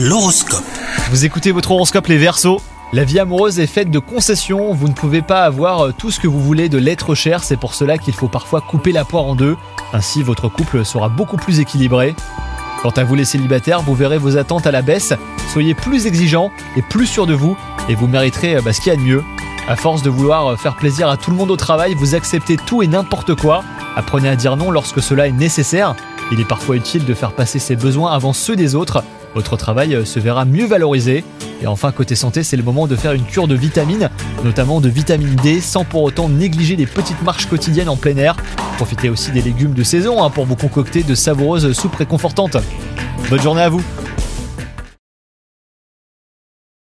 L'horoscope. Vous écoutez votre horoscope les Verseaux la vie amoureuse est faite de concessions, vous ne pouvez pas avoir euh, tout ce que vous voulez de l'être cher, c'est pour cela qu'il faut parfois couper la poire en deux, ainsi votre couple sera beaucoup plus équilibré. Quant à vous les célibataires, vous verrez vos attentes à la baisse, soyez plus exigeants et plus sûr de vous, et vous mériterez euh, bah, ce qu'il y a de mieux. À force de vouloir euh, faire plaisir à tout le monde au travail, vous acceptez tout et n'importe quoi, apprenez à dire non lorsque cela est nécessaire, il est parfois utile de faire passer ses besoins avant ceux des autres, votre travail se verra mieux valorisé. Et enfin, côté santé, c'est le moment de faire une cure de vitamines, notamment de vitamine D, sans pour autant négliger les petites marches quotidiennes en plein air. Profitez aussi des légumes de saison hein, pour vous concocter de savoureuses soupes réconfortantes. Bonne journée à vous